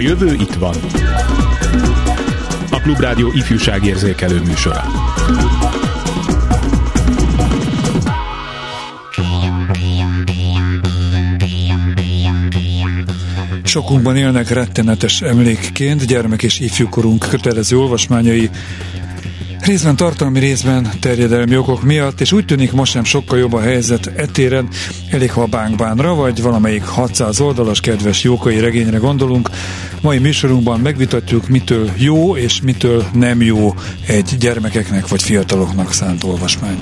A jövő itt van. A Klubrádió ifjúságérzékelő műsora. Sokunkban élnek rettenetes emlékként gyermek és ifjúkorunk kötelező olvasmányai, Részben tartalmi, részben terjedelmi okok miatt, és úgy tűnik most sem sokkal jobb a helyzet etéren, elég ha a bánkbánra, vagy valamelyik 600 oldalas kedves jókai regényre gondolunk. Mai műsorunkban megvitatjuk, mitől jó és mitől nem jó egy gyermekeknek vagy fiataloknak szánt olvasmány.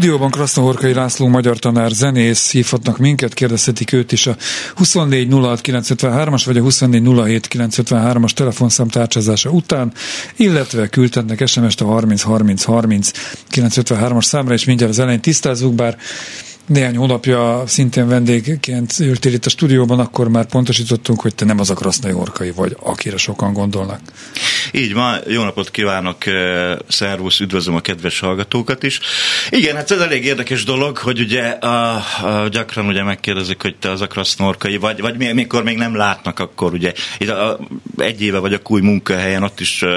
Stúdióban Krasznahorkai László magyar tanár, zenész. Hívhatnak minket, kérdezhetik őt is a 2406953-as vagy a 2407953-as telefonszám tárcsázása után, illetve küldhetnek SMS-t a 303030 953-as számra, és mindjárt az elején tisztázzuk, bár néhány hónapja szintén vendégként ültél itt a stúdióban, akkor már pontosítottunk, hogy te nem az a Krasznai vagy, akire sokan gondolnak. Így ma jó napot kívánok, eh, szervusz, üdvözlöm a kedves hallgatókat is. Igen, hát ez elég érdekes dolog, hogy ugye a, a, gyakran ugye megkérdezik, hogy te az a Krasznorkai vagy, vagy mikor még nem látnak, akkor ugye itt a, egy éve vagy a új munkahelyen, ott is uh,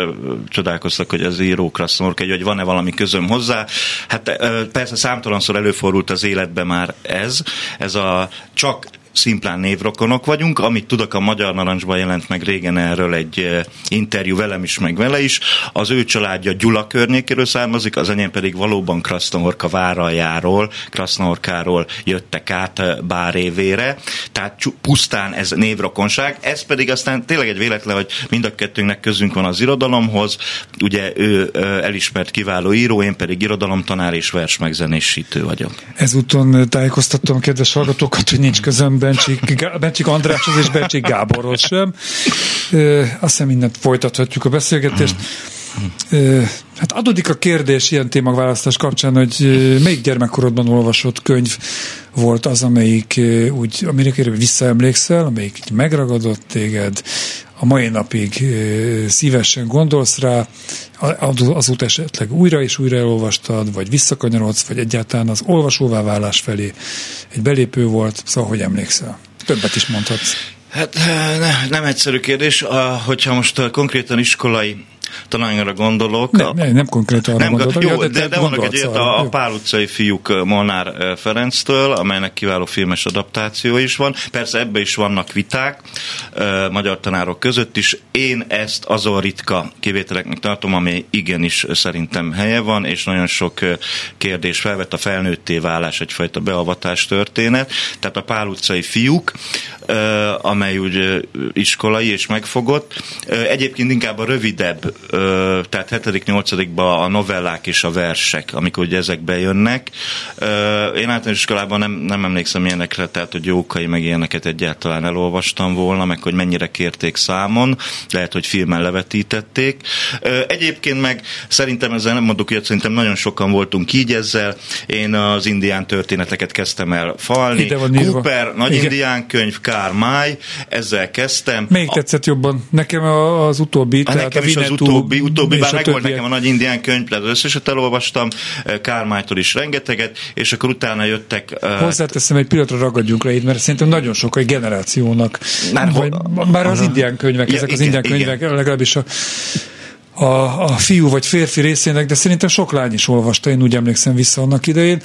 csodálkoztak, hogy az író Krasznorkai, hogy van-e valami közöm hozzá. Hát uh, persze számtalanszor előfordult az életben már ez, ez a csak szimplán névrokonok vagyunk. Amit tudok, a Magyar Narancsban jelent meg régen erről egy eh, interjú velem is, meg vele is. Az ő családja Gyula környékéről származik, az enyém pedig valóban Krasznohorka váraljáról, Krasznohorkáról jöttek át eh, bár évére. Tehát pusztán ez névrokonság. Ez pedig aztán tényleg egy véletlen, hogy mind a kettőnknek közünk van az irodalomhoz. Ugye ő eh, elismert kiváló író, én pedig irodalomtanár és versmegzenésítő vagyok. Ezúton tájékoztattam a kedves hallgatókat, hogy nincs közöm Bencsik, Bencsik Andráshoz és Bencsik Gáborhoz sem. Azt hiszem mindent folytathatjuk a beszélgetést. Hát adódik a kérdés ilyen témagválasztás kapcsán, hogy melyik gyermekkorodban olvasott könyv volt az, amelyik úgy, amire visszaemlékszel, amelyik megragadott téged, a mai napig szívesen gondolsz rá, azóta esetleg újra és újra elolvastad, vagy visszakanyarodsz, vagy egyáltalán az olvasóvá válás felé egy belépő volt, szóval hogy emlékszel? Többet is mondhatsz. Hát ne, nem egyszerű kérdés, hogyha most konkrétan iskolai tananyra gondolok. Nem, nem, nem konkrétan arra nem, gondoltam. Jó, de, de, de vannak egy ilyet a, a Pál utcai fiúk Molnár Ferenctől, amelynek kiváló filmes adaptáció is van. Persze ebbe is vannak viták, magyar tanárok között is. Én ezt azon ritka kivételeknek tartom, ami igenis szerintem helye van, és nagyon sok kérdés felvett a felnőtté válás, egyfajta beavatás történet. Tehát a Pál utcai fiúk, amely úgy iskolai és megfogott. Egyébként inkább a rövidebb, tehát 7.-8.-ban a novellák és a versek, amikor ugye ezek bejönnek. Én általános iskolában nem, nem emlékszem ilyenekre, tehát hogy jókai meg ilyeneket egyáltalán elolvastam volna, meg hogy mennyire kérték számon, lehet, hogy filmen levetítették. Egyébként meg szerintem ezzel nem mondok, hogy szerintem nagyon sokan voltunk így ezzel. Én az indián történeteket kezdtem el falni. Cooper, nagy Igen. indián könyv, Kármáj, ezzel kezdtem. Még tetszett jobban? Nekem az utóbbi, a tehát nekem a is az utóbbi, utóbbi bár megvolt nekem a nagy indián könyv, tehát összeset elolvastam, Kármájtól is rengeteget, és akkor utána jöttek... Hozzáteszem, egy pillanatra ragadjunk rá itt, mert szerintem nagyon sok egy generációnak, már, vagy, már az indián könyvek, ja, ezek igen, az indián könyvek, igen. legalábbis a a, a fiú vagy férfi részének, de szerintem sok lány is olvasta, én úgy emlékszem vissza annak idején.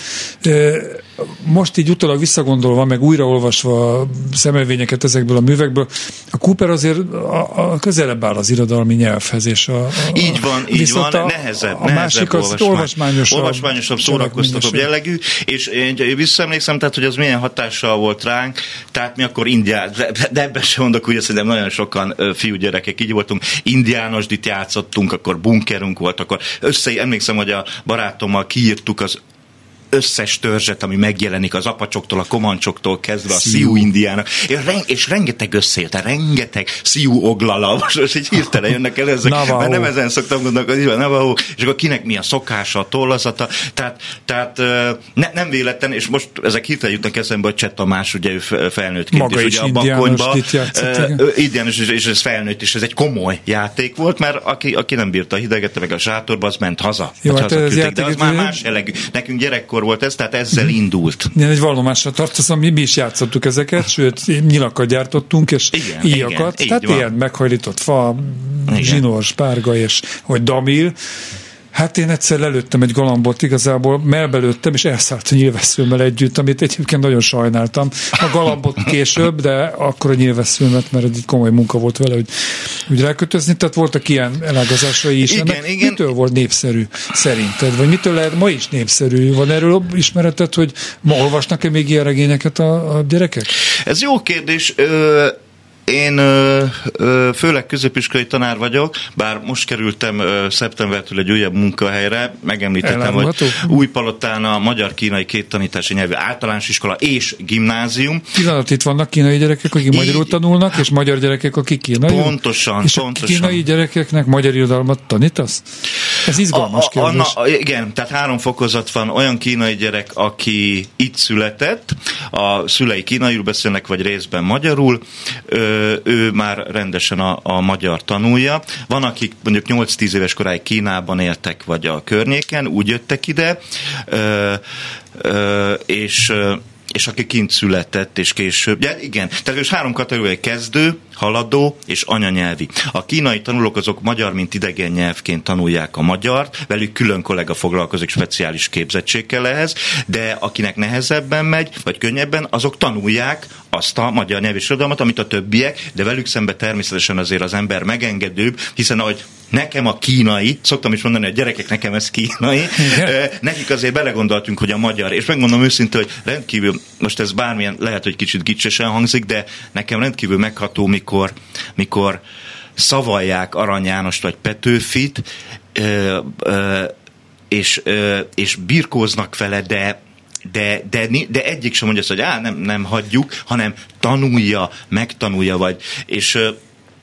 Most így utólag visszagondolva, meg újraolvasva szemelvényeket ezekből a művekből, a Cooper azért a, a közelebb áll az irodalmi nyelvhez. És a, a, így van, így van, a, nehezebb, a nehezebb másik az olvasmány, olvasmányosabb, olvasmányosabb szórakoztatóbb jellegű, és én visszaemlékszem, tehát, hogy az milyen hatással volt ránk, tehát mi akkor indián, de, de ebben sem mondok, úgy, szerintem nagyon sokan fiúgyerekek így voltunk, indiánosdit játszottunk, akkor bunkerünk volt, akkor össze, emlékszem, hogy a barátommal kiírtuk az összes törzset, ami megjelenik az apacsoktól, a komancsoktól kezdve a Sziú. Indiának, és, rengeteg összejött, rengeteg Sziú oglala, most így hirtelen jönnek el ezek, Navajo. mert nem ezen szoktam gondolkodni, hogy Navajo, és akkor kinek mi a szokása, a tollazata, tehát, tehát ne, nem véletlen, és most ezek hirtelen jutnak eszembe, hogy Cseh Tamás, ugye ő felnőttként Maga is, is ugye a konyba, indiános, és, és ez felnőtt, és ez egy komoly játék volt, mert aki, aki nem bírta a hideget, meg a sátorba, az ment haza. Jó, hát haza ez küldték, de az már más elegű. Nekünk gyerekkor akkor volt ez, tehát ezzel indult. Én egy vallomásra tartozom, mi, mi is játszottuk ezeket, sőt, nyilakat gyártottunk, és igen, íjakat, igen, tehát ilyen meghajlított fa, igen. zsinór, spárga és vagy damil, Hát én egyszer lelőttem egy galambot, igazából melbelőttem, és elszállt a nyilvesszőmmel együtt, amit egyébként nagyon sajnáltam. A galambot később, de akkor a nyilvesszőmet, mert egy komoly munka volt vele, hogy, hogy rákötözni, tehát voltak ilyen elágazásai is. Igen, Ennek igen. Mitől volt népszerű szerinted? Vagy mitől lehet ma is népszerű? Van erről ismereted, hogy ma olvasnak-e még ilyen regényeket a, a gyerekek? Ez jó kérdés. Ö- én ö, ö, főleg középiskolai tanár vagyok, bár most kerültem ö, szeptembertől egy újabb munkahelyre, megemlítettem, hogy új palotán a magyar-kínai két tanítási nyelvű általános iskola és gimnázium. Pillanat, itt vannak kínai gyerekek, akik magyarul tanulnak, és magyar gyerekek, akik kínai. Pontosan, és pontosan. a kínai gyerekeknek magyar irodalmat tanítasz? Ez izgalmas a, a, kérdés. A, igen, tehát három fokozat van. Olyan kínai gyerek, aki itt született, a szülei kínaiul beszélnek, vagy részben magyarul, ö, ő már rendesen a, a magyar tanulja. Van, akik mondjuk 8-10 éves koráig Kínában éltek, vagy a környéken, úgy jöttek ide, és és aki kint született, és később. Ja, igen, tehát és három kategória, kezdő, haladó és anyanyelvi. A kínai tanulók azok magyar, mint idegen nyelvként tanulják a magyart, velük külön kollega foglalkozik speciális képzettséggel ehhez, de akinek nehezebben megy, vagy könnyebben, azok tanulják azt a magyar nyelvisorodalmat, amit a többiek, de velük szembe természetesen azért az ember megengedőbb, hiszen ahogy nekem a kínai, szoktam is mondani, hogy a gyerekek nekem ez kínai, nekik azért belegondoltunk, hogy a magyar, és megmondom őszintén, hogy rendkívül, most ez bármilyen, lehet, hogy kicsit gicsesen hangzik, de nekem rendkívül megható, mikor, mikor szavalják Arany Jánost vagy Petőfit, és, és birkóznak vele, de de, de, de egyik sem mondja azt, hogy á, nem, nem hagyjuk, hanem tanulja, megtanulja, vagy, és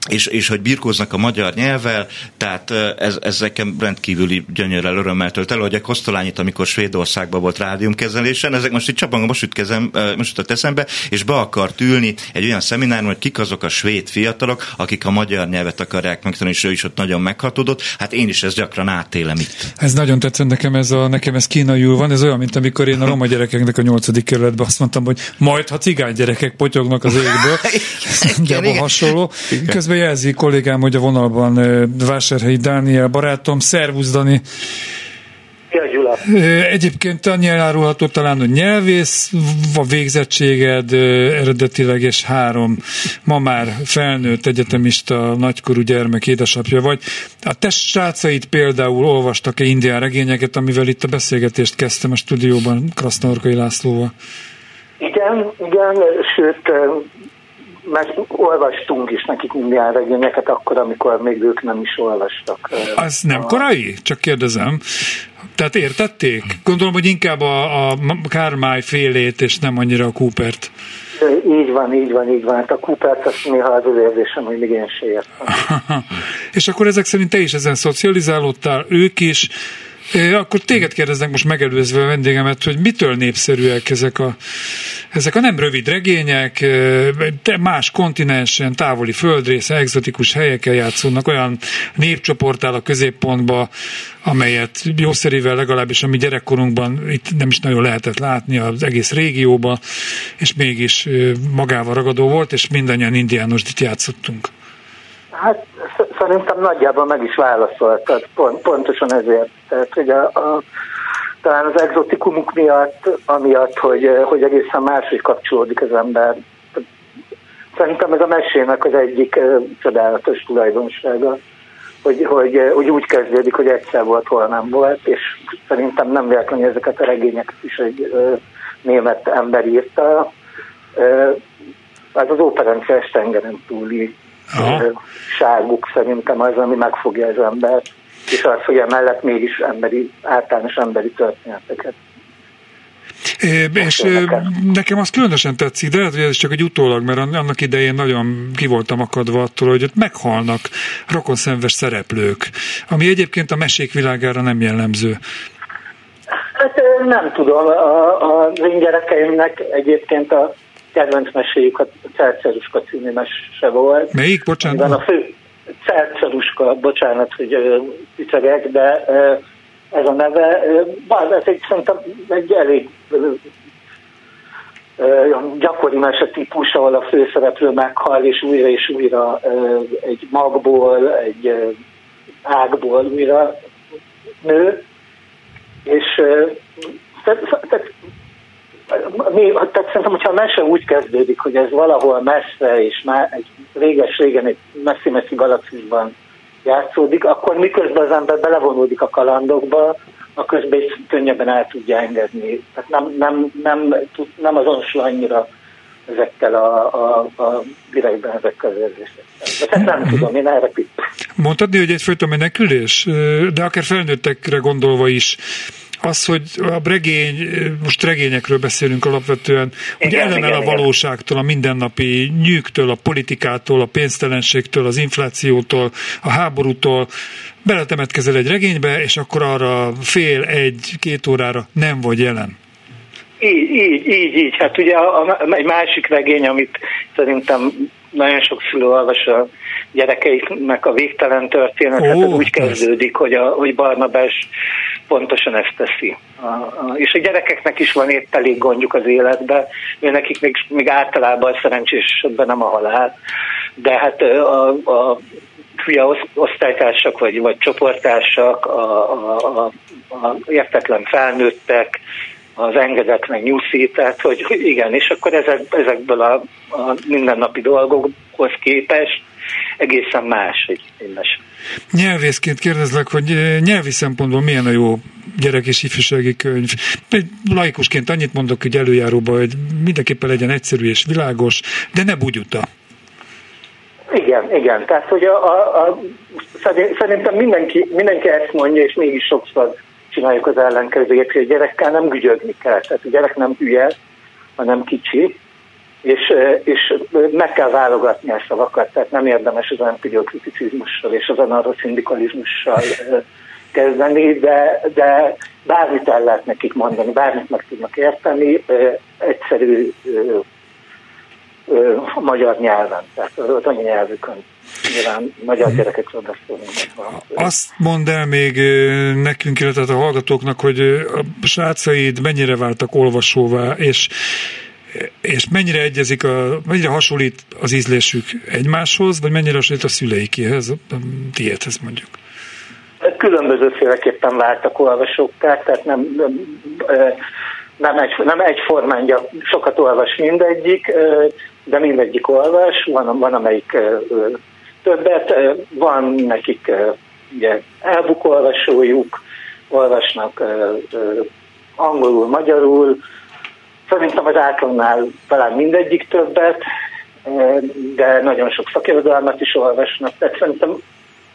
és, és hogy birkóznak a magyar nyelvvel, tehát ez, ez nekem rendkívüli gyönyörrel örömmel tölt el, hogy a Kosztolányit, amikor Svédországban volt rádiumkezelésen, ezek most itt csapangom, most jut, kezem, most jutott eszembe, és be akart ülni egy olyan szemináron, hogy kik azok a svéd fiatalok, akik a magyar nyelvet akarják megtanulni, és ő is ott nagyon meghatódott. Hát én is ezt gyakran átélem itt. Ez nagyon tetszett nekem, ez, a, nekem ez kínaiul van, ez olyan, mint amikor én a roma gyerekeknek a nyolcadik kerületben azt mondtam, hogy majd ha cigány gyerekek potyognak az égből, de hasonló. Közben Közben jelzi kollégám, hogy a vonalban Vásárhelyi Dániel barátom. Szervusz, Dani! Egyébként annyi elárulható talán, hogy nyelvész, a végzettséged eredetileg, és három ma már felnőtt egyetemista, nagykorú gyermek édesapja vagy. A te srácait például olvastak-e indián regényeket, amivel itt a beszélgetést kezdtem a stúdióban Krasznorkai Lászlóval? Igen, igen, sőt, meg olvastunk is nekik indián regényeket akkor, amikor még ők nem is olvastak. Az nem korai? Csak kérdezem. Tehát értették? Gondolom, hogy inkább a, a Kármály félét, és nem annyira a Coopert. Így van, így van, így van. Hát a Coopert azt néha az az érzésem, hogy még én se értem. és akkor ezek szerint te is ezen szocializálódtál, ők is, akkor téged kérdeznek most megelőzve a vendégemet, hogy mitől népszerűek ezek a, ezek a nem rövid regények, más kontinensen, távoli földrésze, egzotikus helyeken játszódnak, olyan népcsoport áll a középpontba, amelyet jószerivel legalábbis a mi gyerekkorunkban itt nem is nagyon lehetett látni az egész régióba, és mégis magával ragadó volt, és mindannyian indiánosdit játszottunk. Hát szerintem nagyjából meg is válaszoltad, pont, pontosan ezért. Tehát, hogy a, a, talán az exotikumuk miatt, amiatt, hogy, hogy egészen máshogy kapcsolódik az ember. Szerintem ez a mesének az egyik csodálatos tulajdonsága, hogy, hogy, hogy úgy kezdődik, hogy egyszer volt, hol nem volt, és szerintem nem véletlenül ezeket a regényeket is egy német ember írta. Ez az óperendszer tengeren túli. Ságuk szerintem az, ami megfogja az embert, és az, hogy emellett mégis emberi, általános emberi történeteket. É, és nekem az különösen tetszik, de lehet, hogy ez csak egy utólag, mert annak idején nagyon ki voltam akadva attól, hogy ott meghalnak rokonszenves szereplők, ami egyébként a mesék világára nem jellemző. Hát nem tudom, a, a én gyerekeimnek egyébként a kedvenc meséjük a Cerceruska című mese volt. Melyik, bocsánat? A fő Cerceruska, bocsánat, hogy picegek, de ez a neve, ez egy szerintem egy elég gyakori mese típus, ahol a főszereplő meghal, és újra és újra egy magból, egy ágból újra nő, és tehát mi, tehát szerintem, hogyha a mese úgy kezdődik, hogy ez valahol messze, és már egy réges-régen egy messzi-messzi galaxisban játszódik, akkor miközben az ember belevonódik a kalandokba, a közben is könnyebben el tudja engedni. Tehát nem, nem, nem, nem azonosul annyira ezekkel a, a, a direktben ezekkel az érzésekkel. Ezt nem tudom, én erre Mondtad, hogy egyfajta menekülés, de akár felnőttekre gondolva is az, hogy a regény, most regényekről beszélünk alapvetően, hogy igen, igen, a valóságtól, a mindennapi nyűgtől, a politikától, a pénztelenségtől, az inflációtól, a háborútól, beletemetkezel egy regénybe, és akkor arra fél, egy, két órára nem vagy jelen. Így, így, így, így. Hát ugye a, a, egy másik regény, amit szerintem nagyon sok szülő olvas a gyerekeiknek a végtelen történetet, oh, úgy kezdődik, hogy, a, hogy Barnabás pontosan ezt teszi. És a gyerekeknek is van épp elég gondjuk az életben, ő nekik még, még általában szerencsésebben nem a halál, de hát a, a hülye osztálytársak vagy, vagy csoporttársak, a, a, a, a értetlen felnőttek, az engedetlen nyuszi, tehát hogy igen, és akkor ezek, ezekből a, a mindennapi dolgokhoz képest egészen más egy, mese. Nyelvészként kérdezlek, hogy eh, nyelvi szempontból milyen a jó gyerek és ifjúsági könyv. Laikusként annyit mondok, hogy előjáróba, hogy mindenképpen legyen egyszerű és világos, de ne bugyuta. Igen, igen. Tehát, hogy a, a, a, szerintem mindenki, mindenki ezt mondja, és mégis sokszor csináljuk az ellenkezőjét, hogy a gyerekkel nem gügyögni kell. Tehát a gyerek nem hülye, hanem kicsi, és, és meg kell válogatni a szavakat, tehát nem érdemes az empiriokriticizmussal és az anarroszindikalizmussal kezdeni, de, de bármit el lehet nekik mondani, bármit meg tudnak érteni, egyszerű magyar nyelven, tehát az anyanyelvükön nyilván magyar mhm. gyerekekről beszélünk. Azt mondd el még nekünk, illetve a hallgatóknak, hogy a srácaid mennyire váltak olvasóvá, és és mennyire egyezik, a, mennyire hasonlít az ízlésük egymáshoz, vagy mennyire hasonlít a szüleikéhez, tiédhez mondjuk? Különbözőféleképpen váltak olvasókká, tehát nem, nem, nem, egy, nem egyformán sokat olvas mindegyik, de mindegyik olvas, van, van amelyik többet, van nekik ugye, elbukolvasójuk, olvasnak angolul, magyarul, Szerintem az átlagnál talán mindegyik többet, de nagyon sok szakirodalmat is olvasnak. Tehát szerintem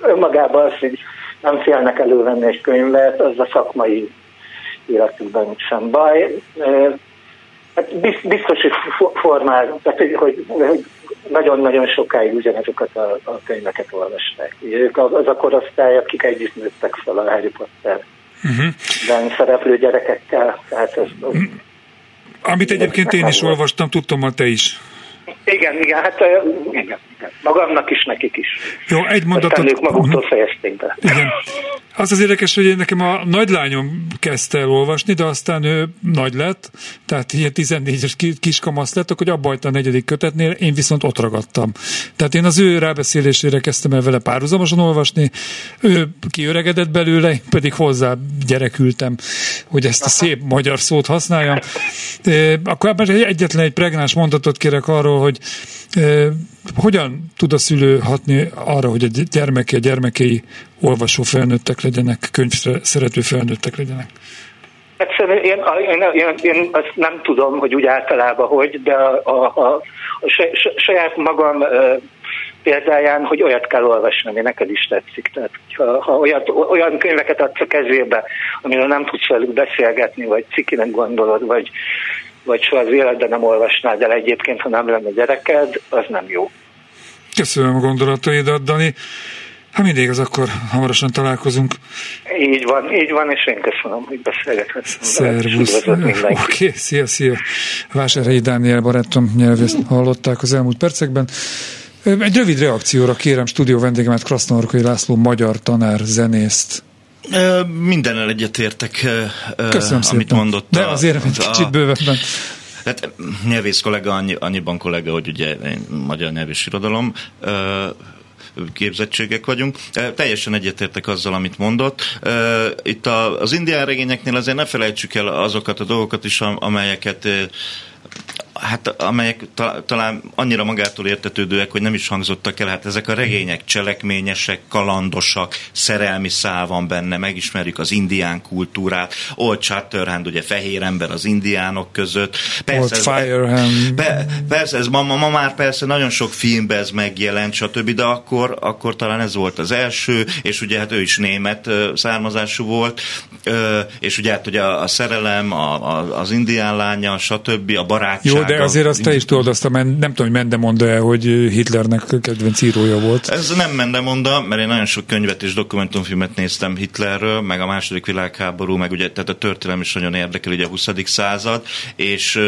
önmagában az, hogy nem félnek elővenni egy könyvet, az a szakmai életükben sem baj. Hát biztos, hogy formál, tehát hogy, hogy nagyon-nagyon sokáig ugyanazokat a, a könyveket olvasták. Ők az a korosztály, akik együtt nőttek fel a Harry Potter uh-huh. szereplő gyerekekkel. Tehát ez, amit egyébként én is olvastam, tudtam, hogy te is. Igen, igen, hát igen. Magamnak is, nekik is. Jó, egy mondatot. Aztán ők maguktól fejezték be. Igen. Az az érdekes, hogy nekem a nagylányom kezdte el olvasni, de aztán ő nagy lett, tehát ilyen 14-es kiskamasz lett, akkor abba a negyedik kötetnél, én viszont ott ragadtam. Tehát én az ő rábeszélésére kezdtem el vele párhuzamosan olvasni, ő kiöregedett belőle, én pedig hozzá gyerekültem, hogy ezt a szép magyar szót használjam. Akkor egyetlen egy pregnáns mondatot kérek arról, hogy hogyan tud a szülő hatni arra, hogy a gyermeke, a gyermekei olvasó felnőttek legyenek, könyvre szerető felnőttek legyenek? Egyszerűen én, én, én, én azt nem tudom, hogy úgy általában hogy, de a, a, a, a saját magam példáján, hogy olyat kell olvasni, ami neked is tetszik. Tehát, ha, ha olyat, olyan könyveket adsz a kezébe, amiről nem tudsz velük beszélgetni, vagy cikinek gondolod, vagy, vagy soha az életben nem olvasnád el egyébként, ha nem lenne gyereked, az nem jó. Köszönöm a gondolataidat, Dani. Ha mindig az akkor hamarosan találkozunk. Így van, így van, és én köszönöm, hogy beszélgethetünk. Szervusz. Oké, okay, szia, szia. Vásárhelyi Dániel barátom nyelvészt hallották az elmúlt percekben. Egy rövid reakcióra kérem stúdió vendégemet Krasznorkai László, magyar tanár, zenészt. Mindennel egyetértek, Köszönöm amit szépen. mondott. De azért egy kicsit bővebben. Hát nyelvész kollega, annyi, annyiban kollega, hogy ugye magyar nyelvész irodalom képzettségek vagyunk. Teljesen egyetértek azzal, amit mondott. Itt az indián regényeknél azért ne felejtsük el azokat a dolgokat is, amelyeket hát amelyek ta, talán annyira magától értetődőek, hogy nem is hangzottak el, hát ezek a regények cselekményesek, kalandosak, szerelmi szál van benne, megismerjük az indián kultúrát, Old Shatterhand, ugye fehér ember az indiánok között. Persze Old ez, Firehand. Be, persze, ez ma, ma, már persze nagyon sok filmben ez megjelent, stb., de akkor, akkor talán ez volt az első, és ugye hát ő is német származású volt, és ugye hát ugye a, a szerelem, a, a, az indián lánya, stb., a barátság. Jó, de azért azt te is tudod, azt a men, nem tudom, hogy Mendemonda el, hogy Hitlernek kedvenc írója volt. Ez nem Mendemonda, mert én nagyon sok könyvet és dokumentumfilmet néztem Hitlerről, meg a második világháború, meg ugye, tehát a történelem is nagyon érdekel, ugye a 20. század, és,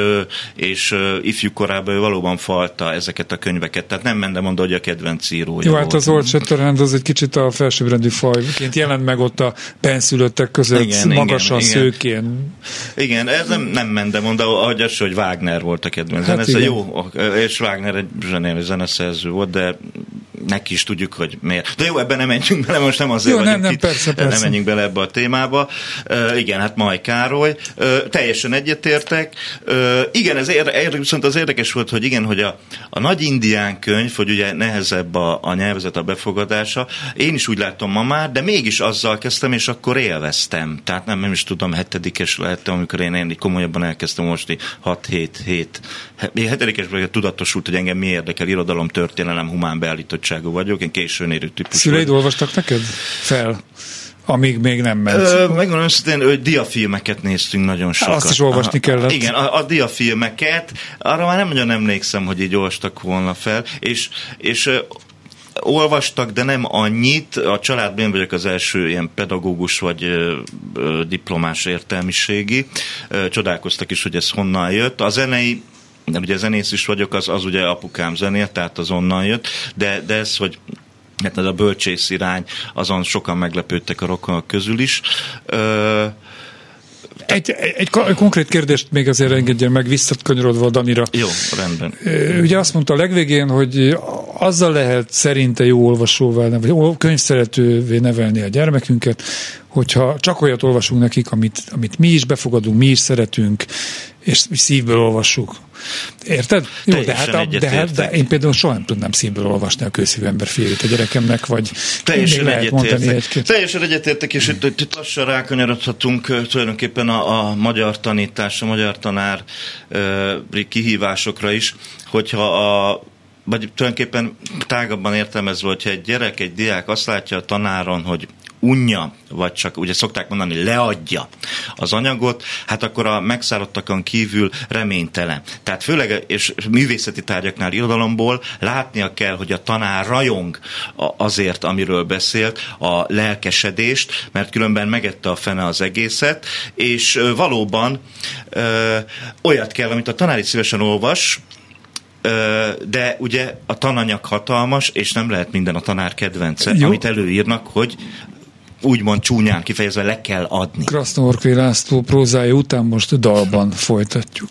és ifjú korában ő valóban falta ezeket a könyveket, tehát nem Mendemonda, hogy a kedvenc írója Jó, hát az Old Shatterhand az egy kicsit a felsőbbrendű fajként jelent meg ott a benszülöttek között, igen, magasan, igen, szőkén. Igen, ez nem, nem Mendemonda, ahogy az, hogy Wagner volt a kedvenc hát zene. jó, és Wagner egy zseniális zeneszerző volt, de neki is tudjuk, hogy miért. De jó, ebben nem menjünk bele, most nem azért jó, nem, nem, itt, persze, persze. nem menjünk bele ebbe a témába. Uh, igen, hát Maj Károly, uh, teljesen egyetértek. Uh, igen, ez ér, viszont az érdekes volt, hogy igen, hogy a, a nagy indián könyv, hogy ugye nehezebb a, a nyelvezet, a befogadása, én is úgy látom ma már, de mégis azzal kezdtem, és akkor élveztem. Tehát nem, nem is tudom, hetedikes lehettem, amikor én, én komolyabban elkezdtem most 6-7 hét. Hetedikesben tudatosult, hogy engem mi érdekel, irodalom, történelem, humán beállítottságú vagyok, én későn érő típus Szüleid olvastak neked fel? Amíg még nem ment. Ö, megmondom őszintén, hogy diafilmeket néztünk nagyon sokat. Azt is olvasni kellett. Igen, a, a diafilmeket, arra már nem nagyon emlékszem, hogy így olvastak volna fel, és, és olvastak, de nem annyit. A családban én vagyok az első ilyen pedagógus vagy ö, ö, diplomás értelmiségi. Ö, csodálkoztak is, hogy ez honnan jött. A zenei ugye zenész is vagyok, az, az ugye apukám zenél, tehát az onnan jött, de, de ez, hogy hát ez a bölcsész irány, azon sokan meglepődtek a rokonok közül is. Ö, Egy, egy, egy konkrét kérdést még azért engedjen meg, visszakanyarodva Danira. Jó, rendben. Ugye azt mondta a legvégén, hogy azzal lehet szerinte jó olvasóval, vagy könyvszeretővé nevelni a gyermekünket, hogyha csak olyat olvasunk nekik, amit, amit mi is befogadunk, mi is szeretünk, és szívből olvassuk. Érted? Jó, de, hát, a, de, hát, de én például soha nem tudnám szívből olvasni a kőszívember fiút a gyerekemnek, vagy teljesen egyetértek. Teljesen egyetértek, és itt, itt lassan rákanyarodhatunk tulajdonképpen a, a magyar tanítás, a magyar tanár kihívásokra is, hogyha a vagy tulajdonképpen tágabban értelmezve, hogyha egy gyerek, egy diák azt látja a tanáron, hogy unja, vagy csak ugye szokták mondani, leadja az anyagot, hát akkor a megszállottakon kívül reménytelen. Tehát főleg, és művészeti tárgyaknál irodalomból látnia kell, hogy a tanár rajong azért, amiről beszélt, a lelkesedést, mert különben megette a fene az egészet, és valóban ö, olyat kell, amit a tanár is szívesen olvas, de ugye a tananyag hatalmas, és nem lehet minden a tanár kedvence, Jó. amit előírnak, hogy úgymond csúnyán kifejezve le kell adni. Krasznorkai László prózája után most dalban folytatjuk.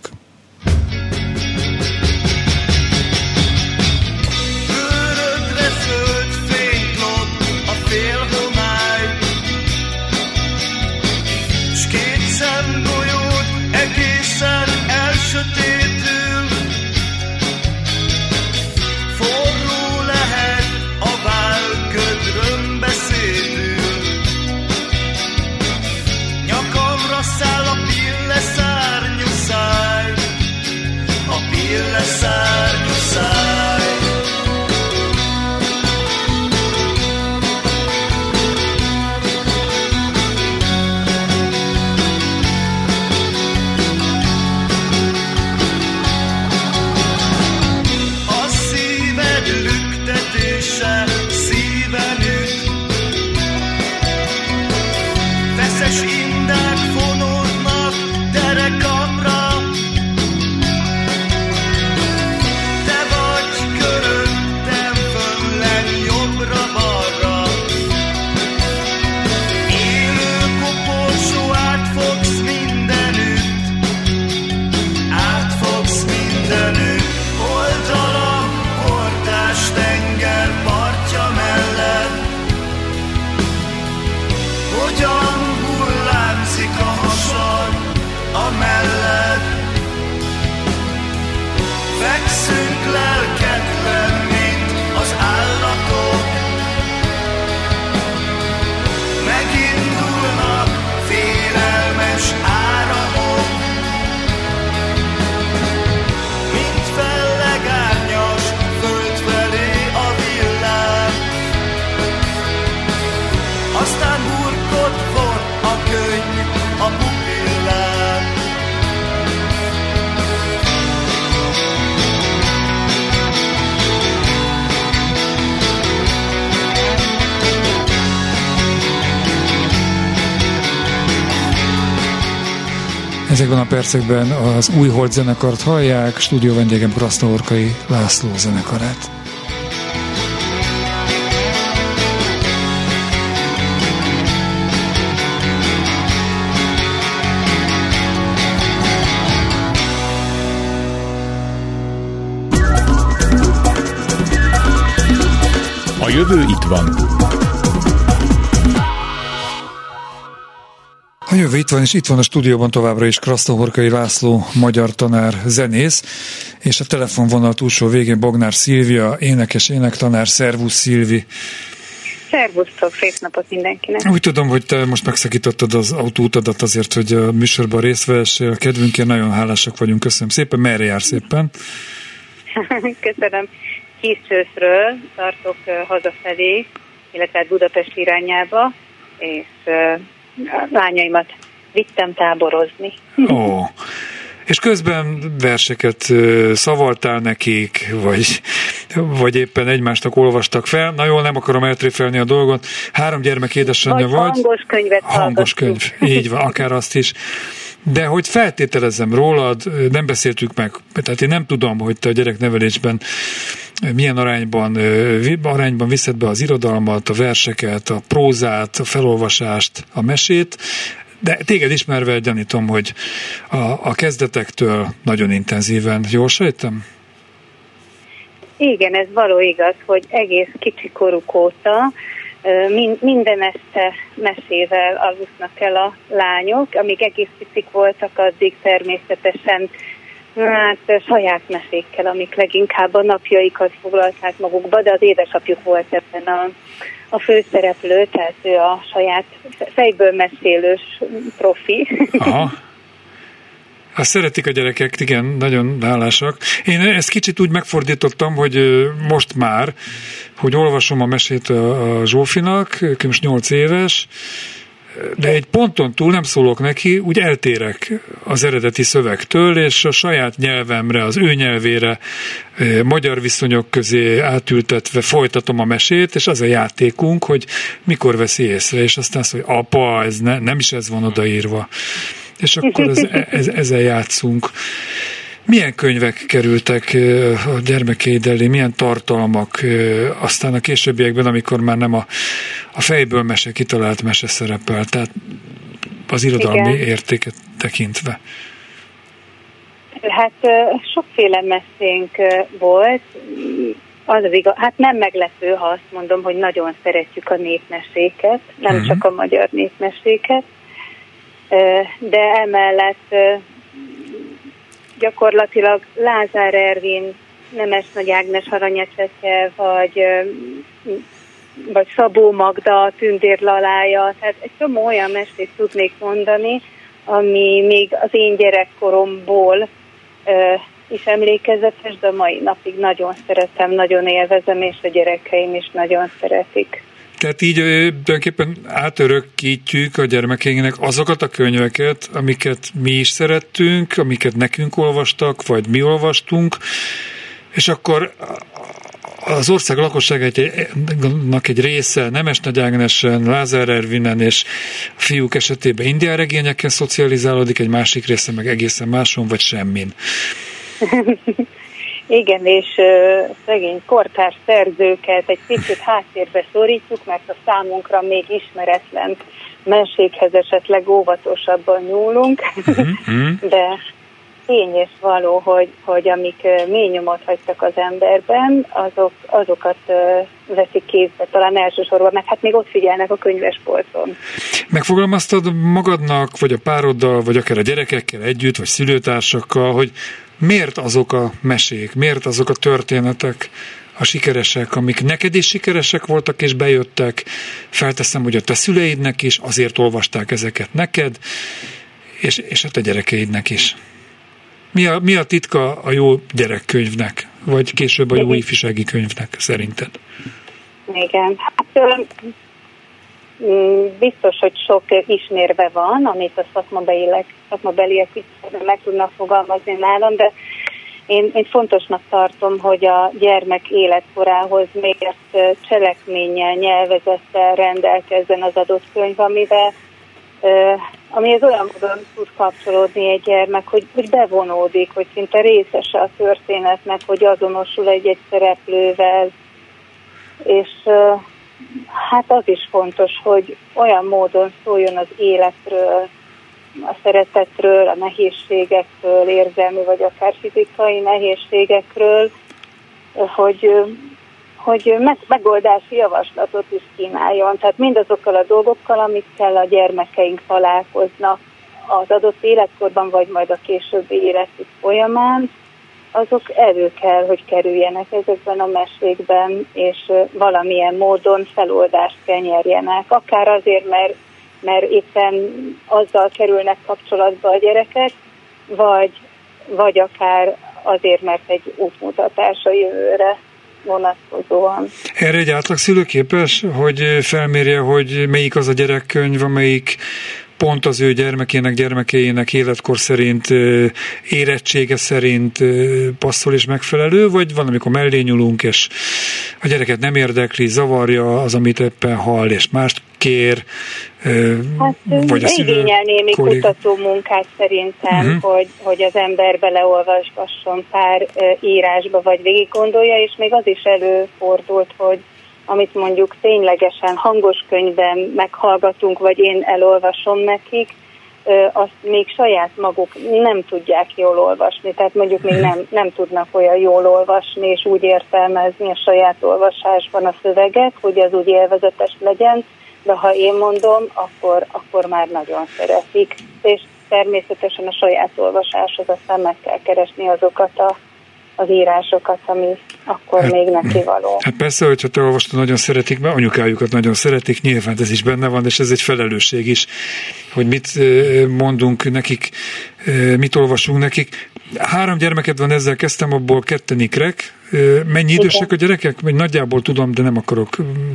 Percekben az új Hold zenekart hallják, stúdió vendégem Krasznorkai László zenekarát. A jövő itt van. A jövő itt van, és itt van a stúdióban továbbra is Krasztohorkai László, magyar tanár, zenész, és a telefonvonal túlsó végén Bognár Szilvia, énekes énektanár, szervusz Szilvi. Szervusztok, szép napot mindenkinek. Úgy tudom, hogy te most megszakítottad az autóutadat azért, hogy a műsorban részt vehessél. A kedvünkért nagyon hálásak vagyunk. Köszönöm szépen. Merre jársz éppen? Köszönöm. Kísőszről tartok hazafelé, illetve Budapest irányába, és lányaimat vittem táborozni. Ó. És közben verseket szavaltál nekik, vagy, vagy éppen egymásnak olvastak fel. Na jól, nem akarom eltréfelni a dolgot. Három gyermek édesanyja vagy. vagy. hangos könyvet Hangos könyv, így van, akár azt is. De hogy feltételezem rólad, nem beszéltük meg, tehát én nem tudom, hogy te a gyereknevelésben milyen arányban, arányban viszed be az irodalmat, a verseket, a prózát, a felolvasást, a mesét, de téged ismerve gyanítom, hogy a, a kezdetektől nagyon intenzíven, jól sejtem? Igen, ez való igaz, hogy egész kicsi koruk óta minden este mesével alusznak el a lányok, amíg egész picik voltak, addig természetesen hát saját mesékkel, amik leginkább a napjaikat foglalták magukba, de az édesapjuk volt ebben a, a főszereplő, tehát ő a saját fejből mesélős profi. Aha. Azt szeretik a gyerekek, igen, nagyon hálásak. Én ezt kicsit úgy megfordítottam, hogy most már, hogy olvasom a mesét a Zsófinak, ő most 8 éves, de egy ponton túl nem szólok neki, úgy eltérek az eredeti szövegtől, és a saját nyelvemre, az ő nyelvére, magyar viszonyok közé átültetve folytatom a mesét, és az a játékunk, hogy mikor veszi észre, és aztán azt mondja, apa, ez ne, nem is ez van odaírva és akkor ez, ez, ezzel játszunk. Milyen könyvek kerültek a gyermekeid elé, milyen tartalmak, aztán a későbbiekben, amikor már nem a, a fejből mese, kitalált mese szerepel, tehát az irodalmi Igen. értéket tekintve. Hát sokféle mesénk volt, az az igaz, hát nem meglepő, ha azt mondom, hogy nagyon szeretjük a népmeséket, nem uh-huh. csak a magyar népmeséket, de emellett gyakorlatilag Lázár Ervin, Nemes Nagy Ágnes Aranyecseke, vagy, vagy Szabó Magda, Tündér Lalája, tehát egy csomó olyan mesét tudnék mondani, ami még az én gyerekkoromból is emlékezetes, de mai napig nagyon szeretem, nagyon élvezem, és a gyerekeim is nagyon szeretik. Tehát így tulajdonképpen átörökítjük a gyermekeinknek azokat a könyveket, amiket mi is szerettünk, amiket nekünk olvastak, vagy mi olvastunk, és akkor az ország lakosságának egy része Nemes Nagy Ágnesen, Lázár Ervinen és a fiúk esetében indián regényekkel szocializálódik, egy másik része meg egészen máson, vagy semmin. Igen, és szegény kortárs szerzőket egy picit háttérbe szorítjuk, mert a számunkra még ismeretlen mesékhez esetleg óvatosabban nyúlunk, uh-huh. de tény és való, hogy, hogy amik mély nyomot hagytak az emberben, azok, azokat veszik kézbe, talán elsősorban, meg hát még ott figyelnek a könyvespolcon. Megfogalmaztad magadnak, vagy a pároddal, vagy akár a gyerekekkel együtt, vagy szülőtársakkal, hogy miért azok a mesék, miért azok a történetek a sikeresek, amik neked is sikeresek voltak és bejöttek, felteszem, hogy a te szüleidnek is, azért olvasták ezeket neked, és, és a te gyerekeidnek is. Mi a, mi a titka a jó gyerekkönyvnek, vagy később a jó ifjúsági könyvnek szerinted? Igen, hát biztos, hogy sok ismérve van, amit a szakmabeliek, szakmabeliek meg tudnak fogalmazni nálam, de én, én fontosnak tartom, hogy a gyermek életkorához miért cselekménnyel, nyelvezettel rendelkezzen az adott könyv, amivel amihez olyan módon tud kapcsolódni egy gyermek, hogy, hogy bevonódik, hogy szinte részese a történetnek, hogy azonosul egy-egy szereplővel, és hát az is fontos, hogy olyan módon szóljon az életről, a szeretetről, a nehézségekről, érzelmi vagy akár fizikai nehézségekről, hogy, hogy megoldási javaslatot is kínáljon. Tehát mindazokkal a dolgokkal, amikkel a gyermekeink találkoznak az adott életkorban, vagy majd a későbbi életük folyamán, azok elő kell, hogy kerüljenek ezekben a mesékben, és valamilyen módon feloldást kell nyerjenek. Akár azért, mert, mert éppen azzal kerülnek kapcsolatba a gyerekek, vagy, vagy akár azért, mert egy útmutatás a jövőre vonatkozóan. Erre egy átlagszülő képes, hogy felmérje, hogy melyik az a gyerekkönyv, amelyik pont az ő gyermekének, gyermekeinek életkor szerint, érettsége szerint passzol és megfelelő, vagy van, amikor mellé nyúlunk, és a gyereket nem érdekli, zavarja az, amit éppen hall, és mást kér, hát, vagy a szülő igényel némi kollég... kutató munkát szerintem, uh-huh. hogy, hogy az ember beleolvasgasson pár írásba, vagy végig gondolja, és még az is előfordult, hogy amit mondjuk ténylegesen hangos könyvben meghallgatunk, vagy én elolvasom nekik, azt még saját maguk nem tudják jól olvasni, tehát mondjuk még nem, nem tudnak olyan jól olvasni és úgy értelmezni a saját olvasásban a szöveget, hogy az úgy élvezetes legyen, de ha én mondom, akkor, akkor már nagyon szeretik. És természetesen a saját olvasáshoz aztán meg kell keresni azokat a, az írásokat, ami akkor hát, még neki való. Hát persze, hogyha te olvastad, nagyon szeretik, mert anyukájukat nagyon szeretik, nyilván ez is benne van, és ez egy felelősség is, hogy mit mondunk nekik, mit olvasunk nekik. Három gyermeked van, ezzel kezdtem, abból ketten ikrek. Mennyi idősek a gyerekek? Nagyjából tudom, de nem akarok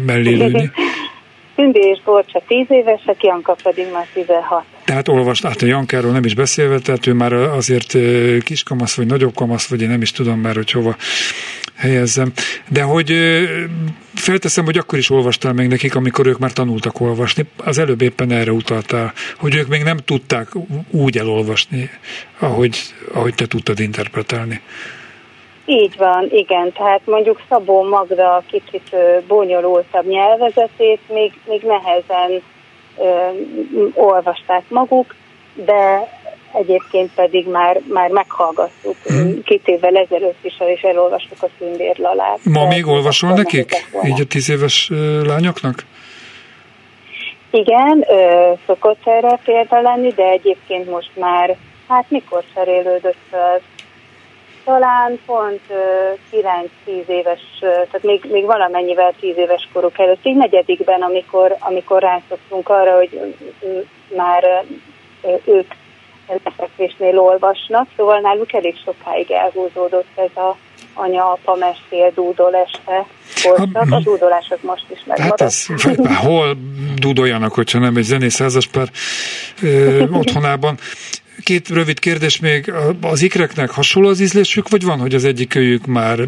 mellé lőni. Tündi és Borcsa 10 évesek, Janka pedig már 16. Tehát olvast át a Jankáról nem is beszélve, tehát ő már azért kiskamasz, vagy nagyobb kamasz, vagy én nem is tudom már, hogy hova helyezzem. De hogy felteszem, hogy akkor is olvastál meg nekik, amikor ők már tanultak olvasni. Az előbb éppen erre utaltál, hogy ők még nem tudták úgy elolvasni, ahogy, ahogy te tudtad interpretálni. Így van, igen. Tehát mondjuk Szabó Magda kicsit bonyolultabb nyelvezetét még, még nehezen ö, olvasták maguk, de egyébként pedig már, már meghallgattuk hmm. két évvel ezelőtt is, és elolvastuk a Szündér Lalát. Ma még olvasol nekik? Így a tíz éves lányoknak? Igen, ö, szokott erre példa lenni, de egyébként most már, hát mikor cserélődött fel? Talán pont 9-10 éves, tehát még, még valamennyivel 10 éves koruk előtt, így negyedikben, amikor, amikor rászoktunk arra, hogy már ők lefekvésnél olvasnak, szóval náluk elég sokáig elhúzódott ez a anya-apa mesél dúdol este korszak. A dúdolás az most is megmaradt. Hát ez, hol dúdoljanak, hogyha nem egy zenész házaspár ö, otthonában két rövid kérdés még. Az ikreknek hasonló az ízlésük, vagy van, hogy az egyik őjük már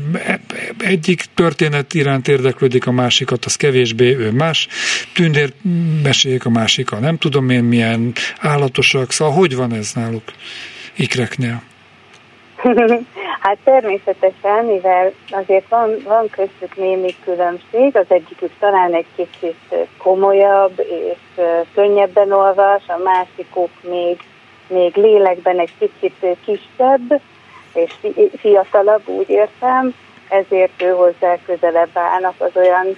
egyik történet iránt érdeklődik, a másikat az kevésbé, ő más tündér meséljék a másika, nem tudom én milyen állatosak, szóval hogy van ez náluk ikreknél? Hát természetesen, mivel azért van, van köztük némi különbség, az egyikük talán egy kicsit komolyabb és könnyebben olvas, a másikuk még még lélekben egy picit kisebb és fiatalabb, úgy értem, ezért ő hozzá közelebb állnak az olyan